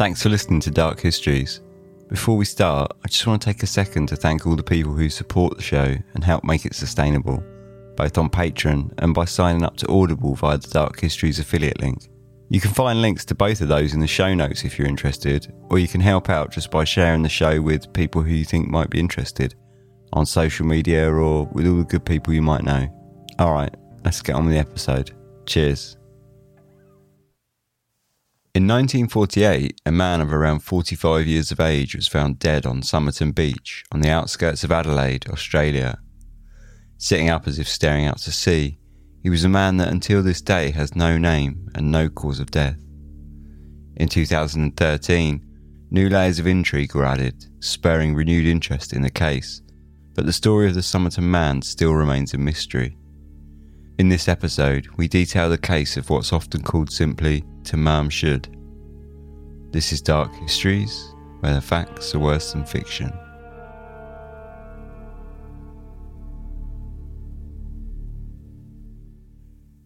Thanks for listening to Dark Histories. Before we start, I just want to take a second to thank all the people who support the show and help make it sustainable, both on Patreon and by signing up to Audible via the Dark Histories affiliate link. You can find links to both of those in the show notes if you're interested, or you can help out just by sharing the show with people who you think might be interested on social media or with all the good people you might know. Alright, let's get on with the episode. Cheers. In 1948, a man of around 45 years of age was found dead on Somerton Beach on the outskirts of Adelaide, Australia. Sitting up as if staring out to sea, he was a man that until this day has no name and no cause of death. In 2013, new layers of intrigue were added, spurring renewed interest in the case, but the story of the Somerton man still remains a mystery. In this episode, we detail the case of what's often called simply Tamam Shud. This is Dark Histories, where the facts are worse than fiction.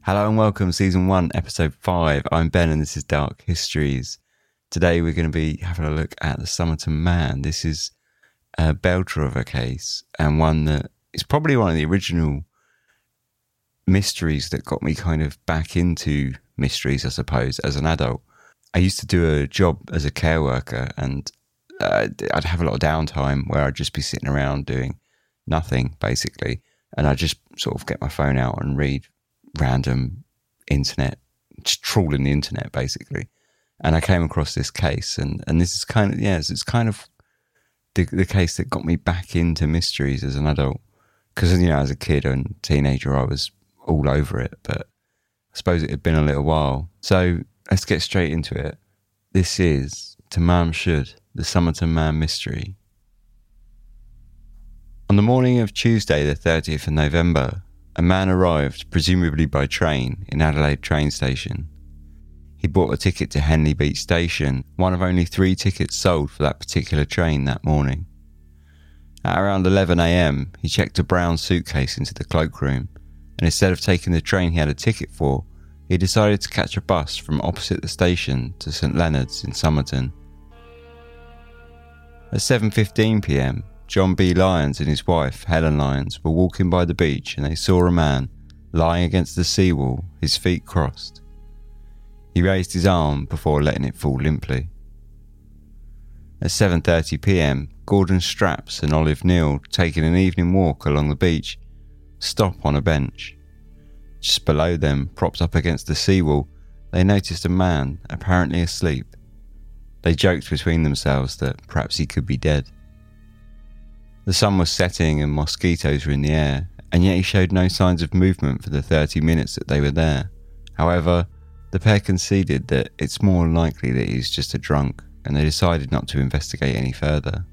Hello and welcome, season one, episode five. I'm Ben, and this is Dark Histories. Today, we're going to be having a look at the Somerton Man. This is a belter of a case, and one that is probably one of the original mysteries that got me kind of back into mysteries, I suppose, as an adult. I used to do a job as a care worker, and uh, I'd have a lot of downtime where I'd just be sitting around doing nothing, basically. And I'd just sort of get my phone out and read random internet, just trawling the internet basically. And I came across this case, and, and this is kind of, yes, it's kind of the, the case that got me back into mysteries as an adult. Because, you know, as a kid and teenager, I was all over it, but I suppose it had been a little while. So let's get straight into it. This is Tamam Shud, the Somerton Man mystery. On the morning of Tuesday, the 30th of November, a man arrived, presumably by train, in Adelaide train station. He bought a ticket to Henley Beach Station, one of only three tickets sold for that particular train that morning. At around 11am, he checked a brown suitcase into the cloakroom, and instead of taking the train he had a ticket for, he decided to catch a bus from opposite the station to St Leonard's in Somerton. At 7.15pm, John B. Lyons and his wife, Helen Lyons, were walking by the beach and they saw a man lying against the seawall, his feet crossed. He raised his arm before letting it fall limply. At 7:30 p.m., Gordon Strapps and Olive Neill, taking an evening walk along the beach, stop on a bench. Just below them, propped up against the seawall, they noticed a man, apparently asleep. They joked between themselves that perhaps he could be dead. The sun was setting and mosquitoes were in the air, and yet he showed no signs of movement for the 30 minutes that they were there. However, the pair conceded that it's more likely that he's just a drunk, and they decided not to investigate any further.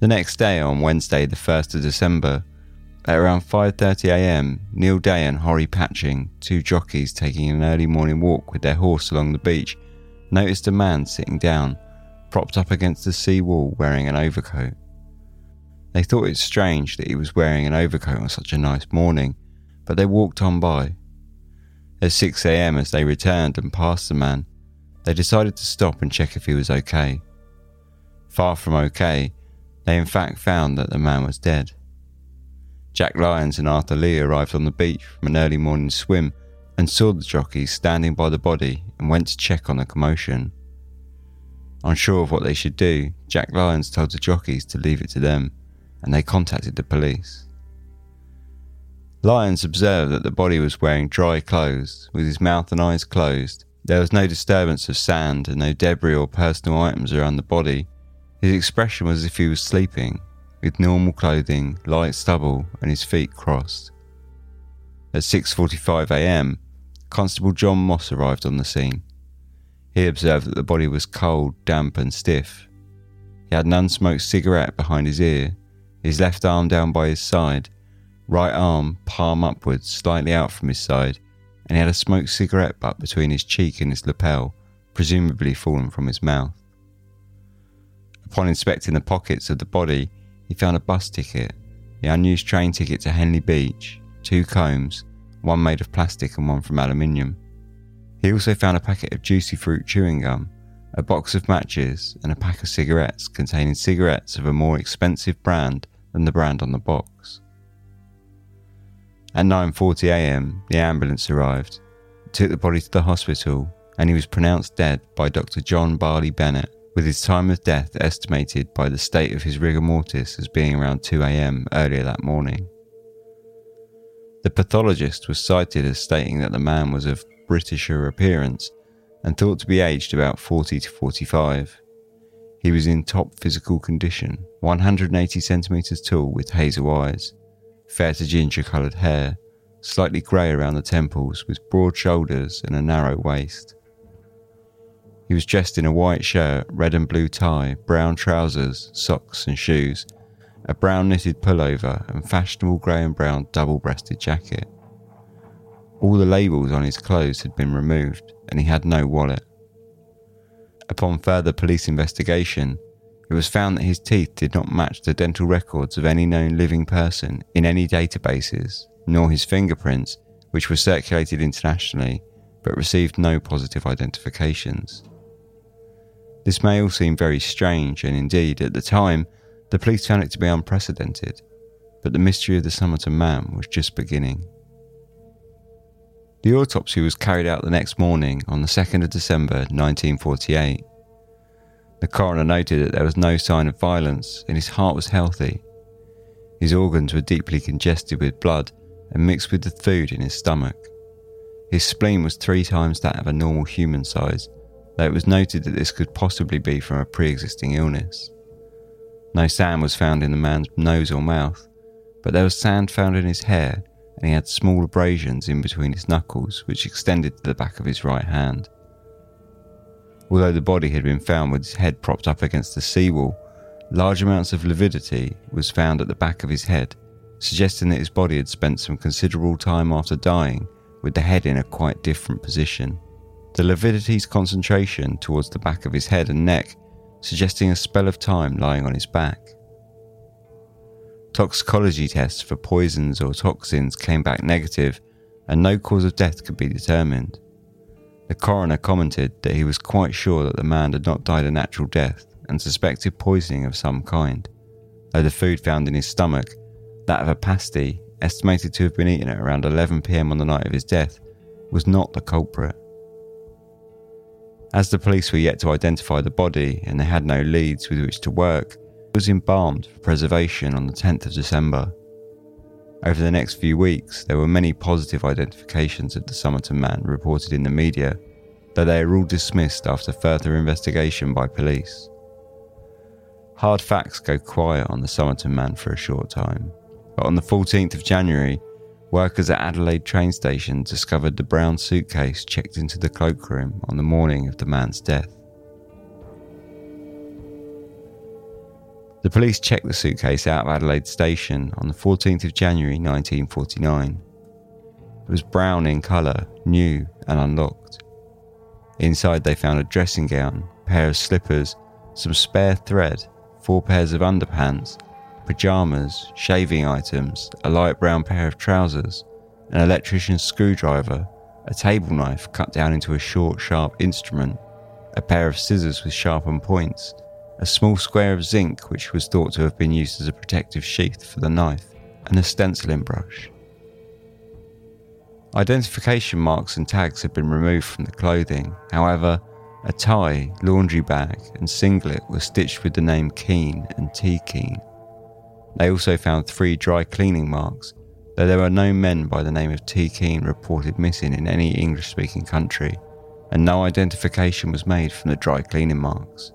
The next day, on Wednesday, the 1st of December, at around 5.30am, Neil Daw and Horry Patching, two jockeys taking an early morning walk with their horse along the beach, noticed a man sitting down, propped up against the sea wall wearing an overcoat. They thought it strange that he was wearing an overcoat on such a nice morning, but they walked on by. At 6am, as they returned and passed the man, they decided to stop and check if he was okay. Far from okay, they in fact found that the man was dead. Jack Lyons and Arthur Lee arrived on the beach from an early morning swim and saw the jockeys standing by the body and went to check on the commotion. Unsure of what they should do, Jack Lyons told the jockeys to leave it to them, and they contacted the police. Lyons observed that the body was wearing dry clothes, with his mouth and eyes closed. There was no disturbance of sand and no debris or personal items around the body. His expression was as if he was sleeping, with normal clothing, light stubble, and his feet crossed. At 6:45 a.m., Constable John Moss arrived on the scene. He observed that the body was cold, damp, and stiff. He had an unsmoked cigarette behind his ear, his left arm down by his side, right arm palm upwards, slightly out from his side, and he had a smoked cigarette butt between his cheek and his lapel, presumably fallen from his mouth. Upon inspecting the pockets of the body, he found a bus ticket, the unused train ticket to Henley Beach, two combs, one made of plastic and one from aluminium. He also found a packet of juicy fruit chewing gum, a box of matches, and a pack of cigarettes containing cigarettes of a more expensive brand than the brand on the box. At 9:40 a.m., the ambulance arrived, took the body to the hospital, and he was pronounced dead by Dr. John Barkley Bennett, with his time of death estimated by the state of his rigor mortis as being around 2 a.m. earlier that morning. The pathologist was cited as stating that the man was of Britisher appearance and thought to be aged about 40 to 45. He was in top physical condition, 180 centimetres tall with hazel eyes, fair to ginger coloured hair, slightly grey around the temples with broad shoulders and a narrow waist. He was dressed in a white shirt, red and blue tie, brown trousers, socks and shoes, a brown knitted pullover, and fashionable grey and brown double breasted jacket. All the labels on his clothes had been removed, and he had no wallet. Upon further police investigation, it was found that his teeth did not match the dental records of any known living person in any databases, nor his fingerprints, which were circulated internationally but received no positive identifications. This may all seem very strange, and indeed, at the time, the police found it to be unprecedented, but the mystery of the Somerton man was just beginning. The autopsy was carried out the next morning on the 2nd of December 1948. The coroner noted that there was no sign of violence and his heart was healthy. His organs were deeply congested with blood and mixed with the food in his stomach. His spleen was three times that of a normal human size, though it was noted that this could possibly be from a pre existing illness. No sand was found in the man's nose or mouth, but there was sand found in his hair and he had small abrasions in between his knuckles, which extended to the back of his right hand. Although the body had been found with his head propped up against the seawall, large amounts of lividity was found at the back of his head, suggesting that his body had spent some considerable time after dying with the head in a quite different position. The lividity's concentration towards the back of his head and neck, suggesting a spell of time lying on his back. Toxicology tests for poisons or toxins came back negative, and no cause of death could be determined. The coroner commented that he was quite sure that the man had not died a natural death and suspected poisoning of some kind, though the food found in his stomach, that of a pasty, estimated to have been eaten at around 11 pm on the night of his death, was not the culprit. As the police were yet to identify the body and they had no leads with which to work, it was embalmed for preservation on the 10th of December. Over the next few weeks, there were many positive identifications of the Somerton man reported in the media, though they are all dismissed after further investigation by police. Hard facts go quiet on the Somerton man for a short time, but on the 14th of January, workers at Adelaide train station discovered the brown suitcase checked into the cloakroom on the morning of the man's death. The police checked the suitcase out of Adelaide Station on the 14th of January 1949. It was brown in colour, new and unlocked. Inside, they found a dressing gown, a pair of slippers, some spare thread, four pairs of underpants, pyjamas, shaving items, a light brown pair of trousers, an electrician's screwdriver, a table knife cut down into a short, sharp instrument, a pair of scissors with sharpened points, a small square of zinc which was thought to have been used as a protective sheath for the knife, and a stenciling brush. Identification marks and tags had been removed from the clothing, however, a tie, laundry bag, and singlet were stitched with the name Keane and T. Keane. They also found three dry cleaning marks, though there were no men by the name of T. Keane reported missing in any English speaking country, and no identification was made from the dry cleaning marks.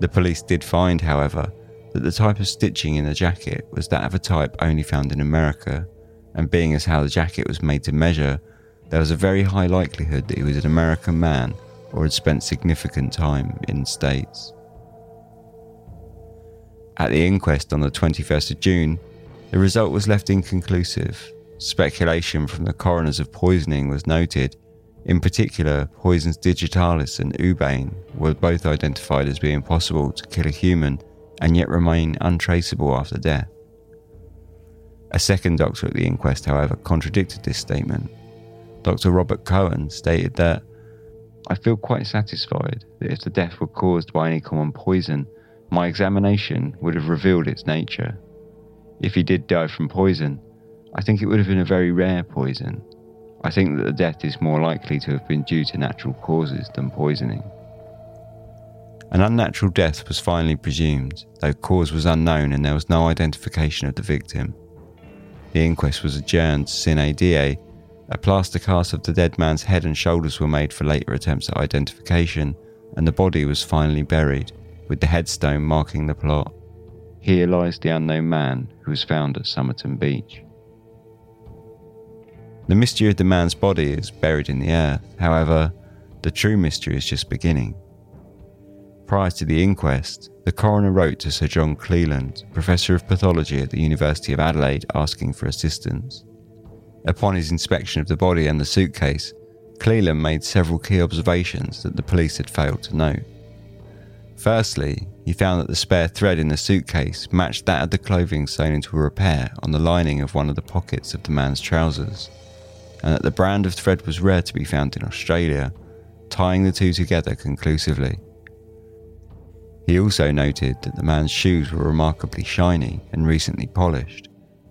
The police did find, however, that the type of stitching in the jacket was that of a type only found in America, and being as how the jacket was made to measure, there was a very high likelihood that he was an American man or had spent significant time in the States. At the inquest on the 21st of June, the result was left inconclusive. Speculation from the coroners of poisoning was noted, in particular, poisons digitalis and ouabain were both identified as being possible to kill a human and yet remain untraceable after death. A second doctor at the inquest, however, contradicted this statement. Dr. Robert Cohen stated that I feel quite satisfied that if the death were caused by any common poison, my examination would have revealed its nature. If he did die from poison, I think it would have been a very rare poison. I think that the death is more likely to have been due to natural causes than poisoning. An unnatural death was finally presumed, though cause was unknown and there was no identification of the victim. The inquest was adjourned sine die. A plaster cast of the dead man's head and shoulders were made for later attempts at identification, and the body was finally buried, with the headstone marking the plot. Here lies the unknown man who was found at Somerton Beach. The mystery of the man's body is buried in the earth, however, the true mystery is just beginning. Prior to the inquest, the coroner wrote to Sir John Cleland, Professor of Pathology at the University of Adelaide, asking for assistance. Upon his inspection of the body and the suitcase, Cleland made several key observations that the police had failed to note. Firstly, he found that the spare thread in the suitcase matched that of the clothing sewn into a repair on the lining of one of the pockets of the man's trousers, and that the brand of thread was rare to be found in Australia, tying the two together conclusively. He also noted that the man's shoes were remarkably shiny and recently polished,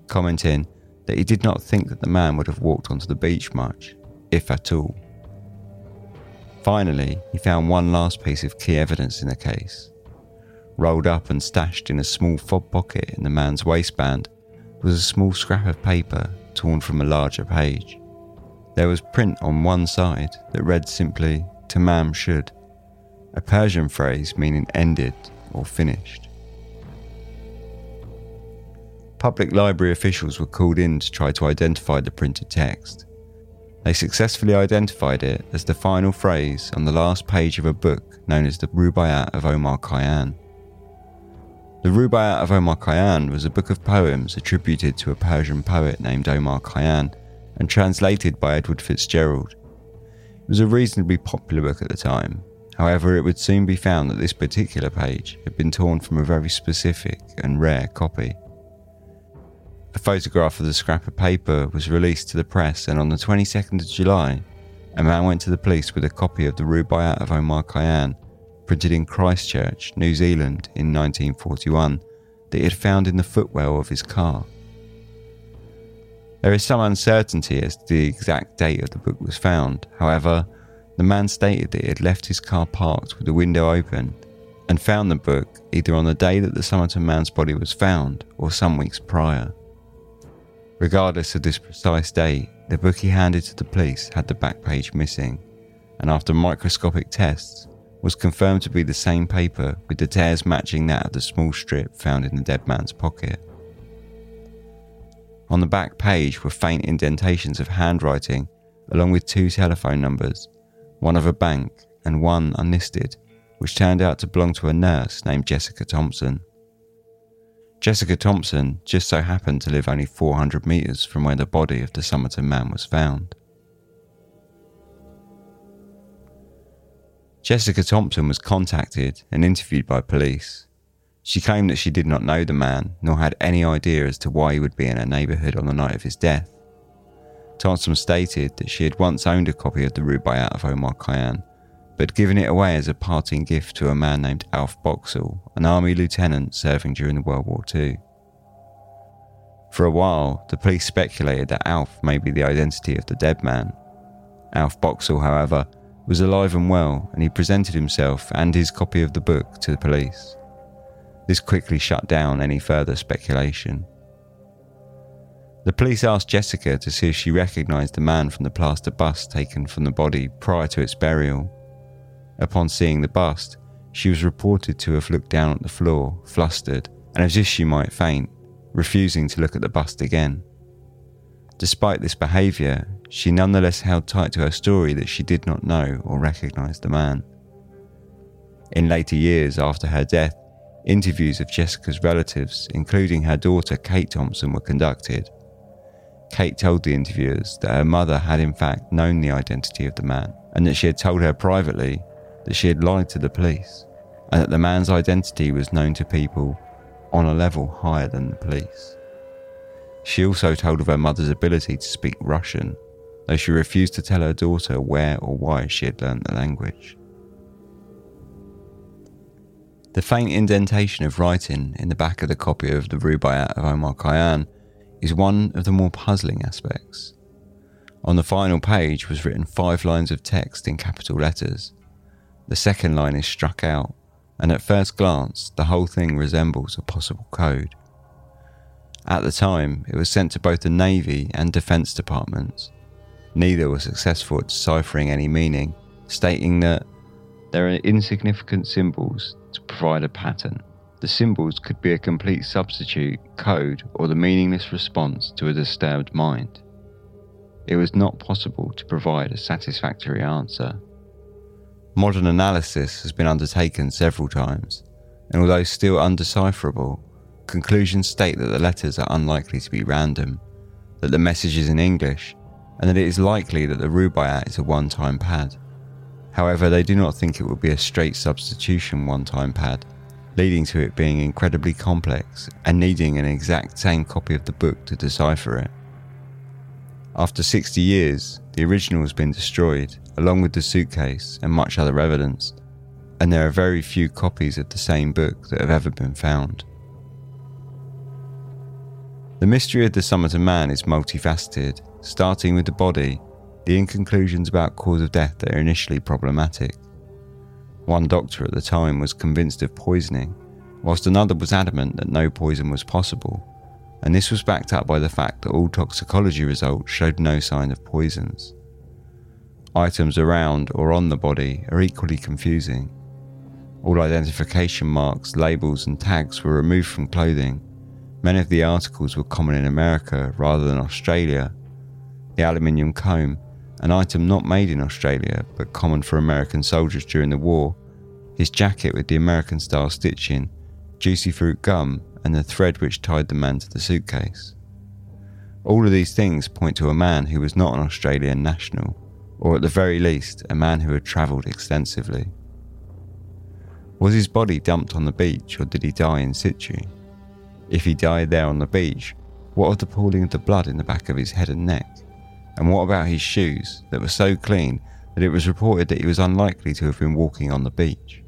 commenting that he did not think that the man would have walked onto the beach much, if at all. Finally, he found one last piece of key evidence in the case. Rolled up and stashed in a small fob pocket in the man's waistband was a small scrap of paper torn from a larger page. There was print on one side that read simply, Tamam Shud a Persian phrase meaning ended or finished. Public library officials were called in to try to identify the printed text. They successfully identified it as the final phrase on the last page of a book known as the Rubaiyat of Omar Khayyam. The Rubaiyat of Omar Khayyam was a book of poems attributed to a Persian poet named Omar Khayyam and translated by Edward Fitzgerald. It was a reasonably popular book at the time, However, it would soon be found that this particular page had been torn from a very specific and rare copy. A photograph of the scrap of paper was released to the press, and on the 22nd of July, a man went to the police with a copy of the Rubaiyat of Omar Khayyam, printed in Christchurch, New Zealand in 1941, that he had found in the footwell of his car. There is some uncertainty as to the exact date of the book was found, however, the man stated that he had left his car parked with the window open and found the book either on the day that the Somerton man's body was found or some weeks prior. Regardless of this precise date, the book he handed to the police had the back page missing, and after microscopic tests, was confirmed to be the same paper with the tears matching that of the small strip found in the dead man's pocket. On the back page were faint indentations of handwriting, along with two telephone numbers one of a bank, and one unlisted, which turned out to belong to a nurse named Jessica Thompson. Jessica Thompson just so happened to live only 400 metres from where the body of the Somerton man was found. Jessica Thompson was contacted and interviewed by police. She claimed that she did not know the man, nor had any idea as to why he would be in her neighbourhood on the night of his death. Thompson stated that she had once owned a copy of the Rubaiyat of Omar Khayyam, but given it away as a parting gift to a man named Alf Boxall, an army lieutenant serving during World War II. For a while, the police speculated that Alf may be the identity of the dead man. Alf Boxall, however, was alive and well, and he presented himself and his copy of the book to the police. This quickly shut down any further speculation. The police asked Jessica to see if she recognised the man from the plaster bust taken from the body prior to its burial. Upon seeing the bust, she was reported to have looked down at the floor, flustered, and as if she might faint, refusing to look at the bust again. Despite this behaviour, she nonetheless held tight to her story that she did not know or recognise the man. In later years after her death, interviews of Jessica's relatives, including her daughter Kate Thompson, were conducted. Kate told the interviewers that her mother had in fact known the identity of the man and that she had told her privately that she had lied to the police and that the man's identity was known to people on a level higher than the police. She also told of her mother's ability to speak Russian, though she refused to tell her daughter where or why she had learnt the language. The faint indentation of writing in the back of the copy of the Rubaiyat of Omar Khayyam is one of the more puzzling aspects. On the final page was written five lines of text in capital letters. The second line is struck out, and at first glance, the whole thing resembles a possible code. At the time, it was sent to both the Navy and Defence Departments. Neither were successful at deciphering any meaning, stating that there are insignificant symbols to provide a pattern. The symbols could be a complete substitute, code, or the meaningless response to a disturbed mind. It was not possible to provide a satisfactory answer. Modern analysis has been undertaken several times, and although still undecipherable, conclusions state that the letters are unlikely to be random, that the message is in English, and that it is likely that the Rubaiyat is a one time pad. However, they do not think it will be a straight substitution one time pad, leading to it being incredibly complex and needing an exact same copy of the book to decipher it. After 60 years, the original has been destroyed, along with the suitcase and much other evidence, and there are very few copies of the same book that have ever been found. The mystery of the Somerton Man is multifaceted, starting with the body the inconclusions about cause of death that are initially problematic. One doctor at the time was convinced of poisoning, whilst another was adamant that no poison was possible, and this was backed up by the fact that all toxicology results showed no sign of poisons. Items around or on the body are equally confusing. All identification marks, labels, and tags were removed from clothing. Many of the articles were common in America rather than Australia. The aluminium comb an item not made in Australia but common for American soldiers during the war, his jacket with the American style stitching, juicy fruit gum, and the thread which tied the man to the suitcase. All of these things point to a man who was not an Australian national, or at the very least, a man who had travelled extensively. Was his body dumped on the beach or did he die in situ? If he died there on the beach, what of the pooling of the blood in the back of his head and neck? And what about his shoes that were so clean that it was reported that he was unlikely to have been walking on the beach?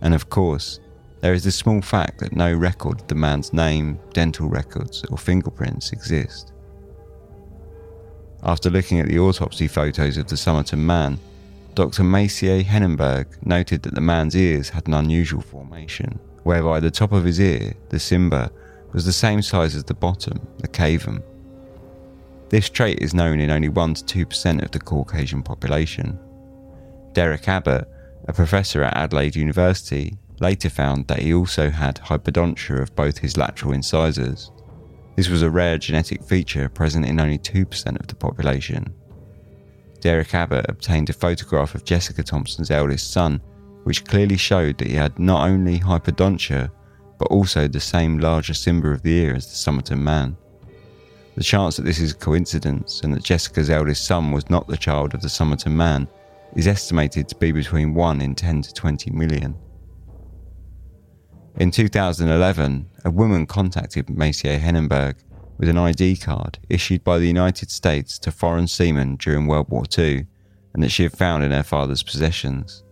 And of course, there is the small fact that no record of the man's name, dental records, or fingerprints exist. After looking at the autopsy photos of the Somerton man, Dr. Maciej Henneberg noted that the man's ears had an unusual formation, whereby the top of his ear, the cymba, was the same size as the bottom, the cavum, this trait is known in only 1 to 2% of the Caucasian population. Derek Abbott, a professor at Adelaide University, later found that he also had hypodontia of both his lateral incisors. This was a rare genetic feature present in only 2% of the population. Derek Abbott obtained a photograph of Jessica Thompson's eldest son, which clearly showed that he had not only hypodontia, but also the same larger cymba of the ear as the Somerton man. The chance that this is a coincidence and that Jessica's eldest son was not the child of the Somerton man is estimated to be between 1 in 10 to 20 million. In 2011, a woman contacted Maciej Henneberg with an ID card issued by the United States to foreign seamen during World War II and that she had found in her father's possessions.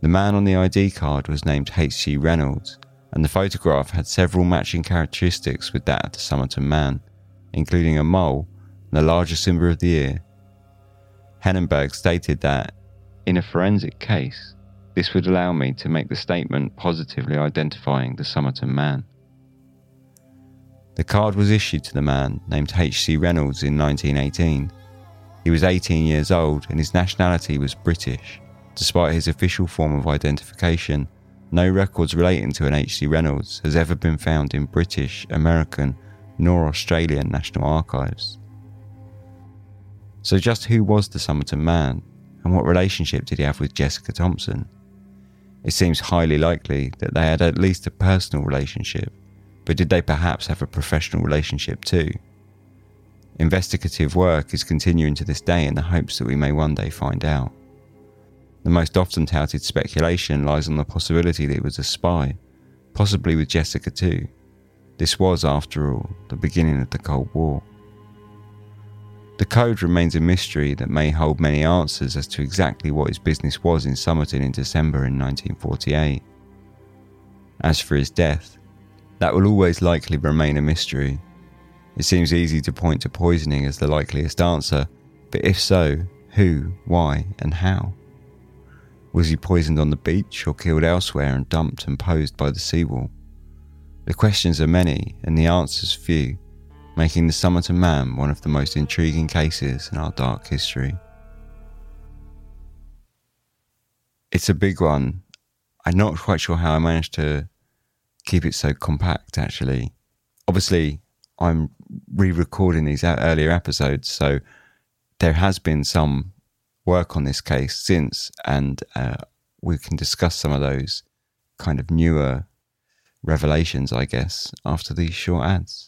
The man on the ID card was named H.C. Reynolds, and the photograph had several matching characteristics with that of the Somerton man including a mole and the largest cymba of the ear. Henneberg stated that, in a forensic case, this would allow me to make the statement positively identifying the Somerton man. The card was issued to the man named H.C. Reynolds in 1918. He was 18 years old and his nationality was British. Despite his official form of identification, no records relating to an H.C. Reynolds has ever been found in British, American, nor Australian National Archives. So, just who was the Somerton man, and what relationship did he have with Jessica Thompson? It seems highly likely that they had at least a personal relationship, but did they perhaps have a professional relationship too? Investigative work is continuing to this day in the hopes that we may one day find out. The most often touted speculation lies on the possibility that he was a spy, possibly with Jessica too. This was, after all, the beginning of the Cold War. The code remains a mystery that may hold many answers as to exactly what his business was in Somerton in December in 1948. As for his death, that will always likely remain a mystery. It seems easy to point to poisoning as the likeliest answer, but if so, who, why, and how? Was he poisoned on the beach or killed elsewhere and dumped and posed by the seawall? The questions are many and the answers few making the Somerton Man one of the most intriguing cases in our dark history. It's a big one. I'm not quite sure how I managed to keep it so compact, actually. Obviously, I'm re recording these earlier episodes, so there has been some work on this case since, and uh, we can discuss some of those kind of newer revelations, I guess, after these short ads.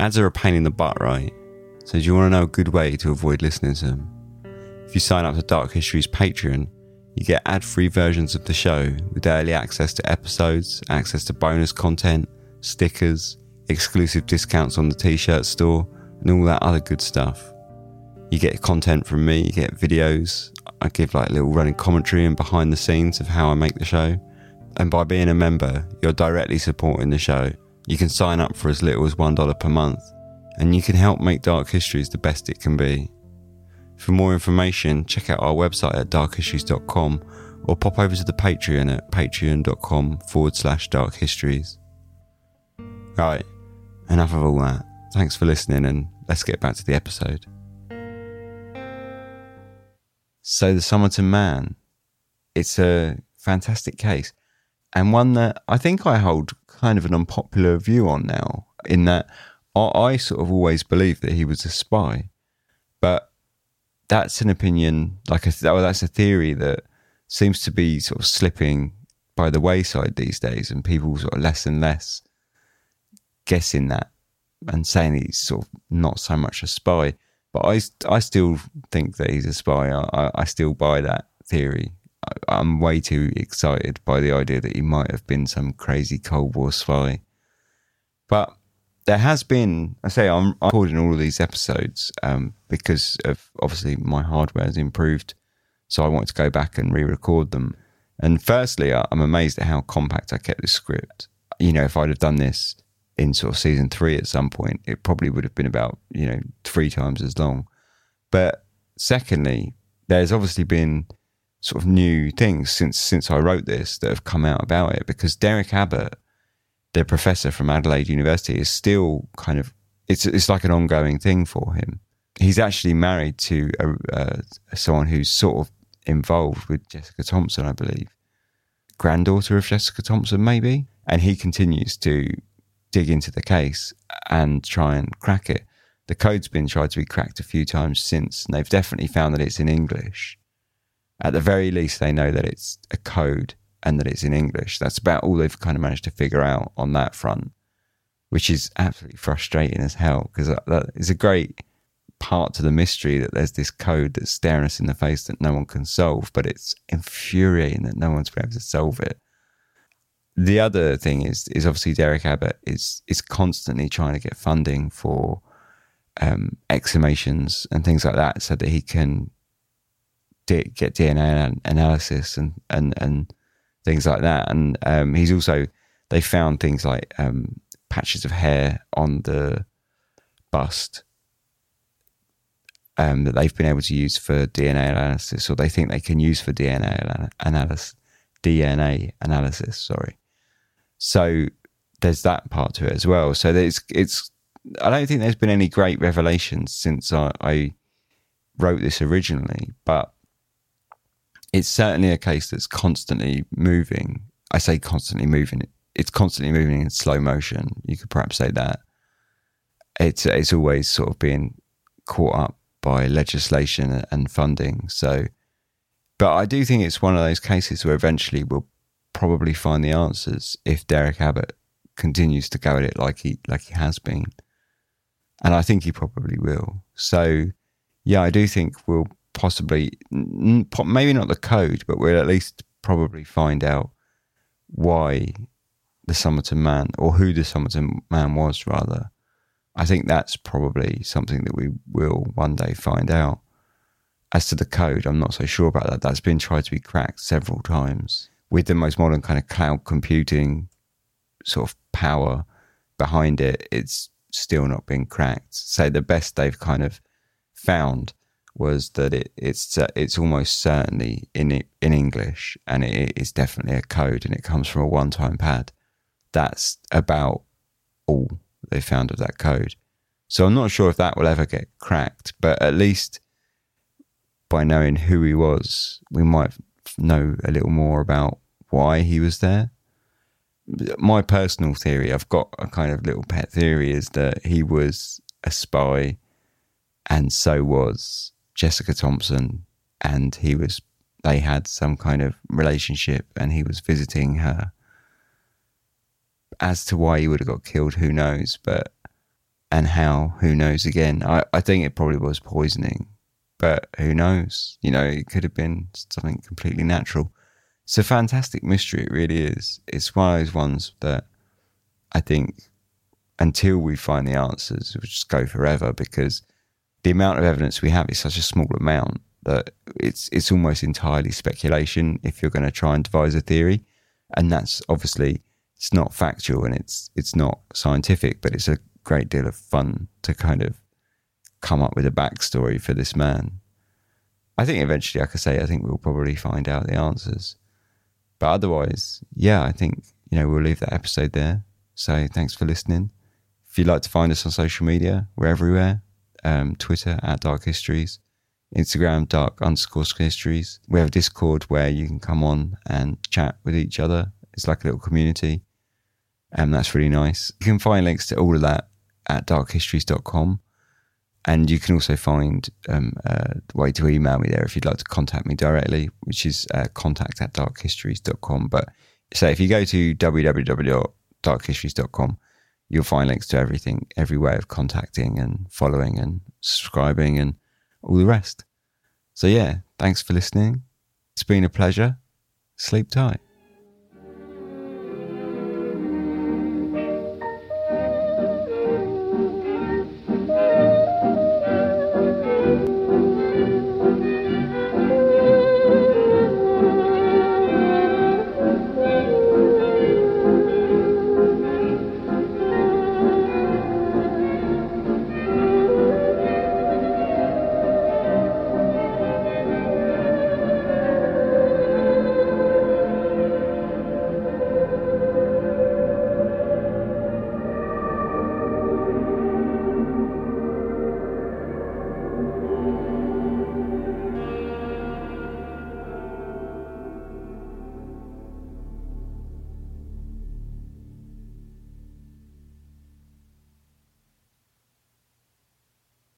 Ads are a pain in the butt, right? So, do you want to know a good way to avoid listening to them? If you sign up to Dark History's Patreon, you get ad free versions of the show with early access to episodes, access to bonus content, stickers, exclusive discounts on the t shirt store, and all that other good stuff. You get content from me, you get videos. I give like little running commentary and behind the scenes of how I make the show. And by being a member, you're directly supporting the show you can sign up for as little as $1 per month, and you can help make Dark Histories the best it can be. For more information, check out our website at darkhistories.com or pop over to the Patreon at patreon.com forward slash dark histories. Right, enough of all that. Thanks for listening, and let's get back to the episode. So, the Somerton Man, it's a fantastic case and one that I think I hold kind of an unpopular view on now, in that I, sort of always believed that he was a spy, but that's an opinion, like a, that's a theory that seems to be sort of slipping by the wayside these days, and people sort of less and less guessing that and saying he's sort of not so much a spy. But I, I still think that he's a spy. I, I still buy that theory. I'm way too excited by the idea that he might have been some crazy Cold War spy. But there has been, I say, I'm recording all of these episodes um, because of obviously my hardware has improved. So I wanted to go back and re record them. And firstly, I'm amazed at how compact I kept the script. You know, if I'd have done this in sort of season three at some point, it probably would have been about, you know, three times as long. But secondly, there's obviously been sort of new things since since I wrote this that have come out about it because Derek Abbott, the professor from Adelaide University, is still kind of it's it's like an ongoing thing for him. He's actually married to a, uh, someone who's sort of involved with Jessica Thompson, I believe, granddaughter of Jessica Thompson, maybe, and he continues to dig into the case and try and crack it. The code's been tried to be cracked a few times since, and they've definitely found that it's in English at the very least, they know that it's a code and that it's in English. That's about all they've kind of managed to figure out on that front, which is absolutely frustrating as hell because that is a great part to the mystery that there's this code that's staring us in the face that no one can solve, but it's infuriating that no one's been able to solve it. The other thing is is obviously Derek Abbott is is constantly trying to get funding for um, exhumations and things like that so that he can get DNA analysis and and and things like that. And um, he's also they found things like um, patches of hair on the bust um, that they've been able to use for DNA analysis, or they think they can use for DNA analysis. DNA analysis, sorry. So there's that part to it as well. So it's it's. I don't think there's been any great revelations since I, I wrote this originally, but it's certainly a case that's constantly moving. I say constantly moving. It's constantly moving in slow motion. You could perhaps say that. It's it's always sort of being caught up by legislation and funding. So, but I do think it's one of those cases where eventually we'll probably find the answers if Derek Abbott continues to go at it like he like he has been, and I think he probably will. So, yeah, I do think we'll possibly maybe not the code, but we'll at least probably find out why the Somerton man or who the Somerton man was rather I think that's probably something that we will one day find out. As to the code, I'm not so sure about that. That's been tried to be cracked several times with the most modern kind of cloud computing sort of power behind it. It's still not been cracked. So the best they've kind of found was that it, it's uh, it's almost certainly in in English, and it is definitely a code, and it comes from a one-time pad. That's about all they found of that code. So I'm not sure if that will ever get cracked, but at least by knowing who he was, we might know a little more about why he was there. My personal theory, I've got a kind of little pet theory, is that he was a spy and so was Jessica Thompson, and he was they had some kind of relationship and he was visiting her as to why he would have got killed, who knows? But and how, who knows? Again, I, I think it probably was poisoning, but who knows? You know, it could have been something completely natural. It's a fantastic mystery. It really is. It's one of those ones that I think until we find the answers, it will just go forever because the amount of evidence we have is such a small amount that it's it's almost entirely speculation if you're going to try and devise a theory, and that's obviously it's not factual and it's it's not scientific, but it's a great deal of fun to kind of come up with a backstory for this man. I think eventually, like I say, I think we'll probably find out the answers. But otherwise, yeah, I think you know we'll leave that episode there. So thanks for listening. If you'd like to find us on social media, we're everywhere. Um, Twitter at Dark Histories, Instagram Dark underscore Histories. We have a Discord where you can come on and chat with each other. It's like a little community and that's really nice. You can find links to all of that at darkhistories.com. And you can also find um, a way to email me there if you'd like to contact me directly, which is uh, contact at darkhistories.com. But so if you go to www.darkhistories.com, you'll find links to everything, every way of contacting and following and subscribing and all the rest. So, yeah, thanks for listening. It's been a pleasure. Sleep tight.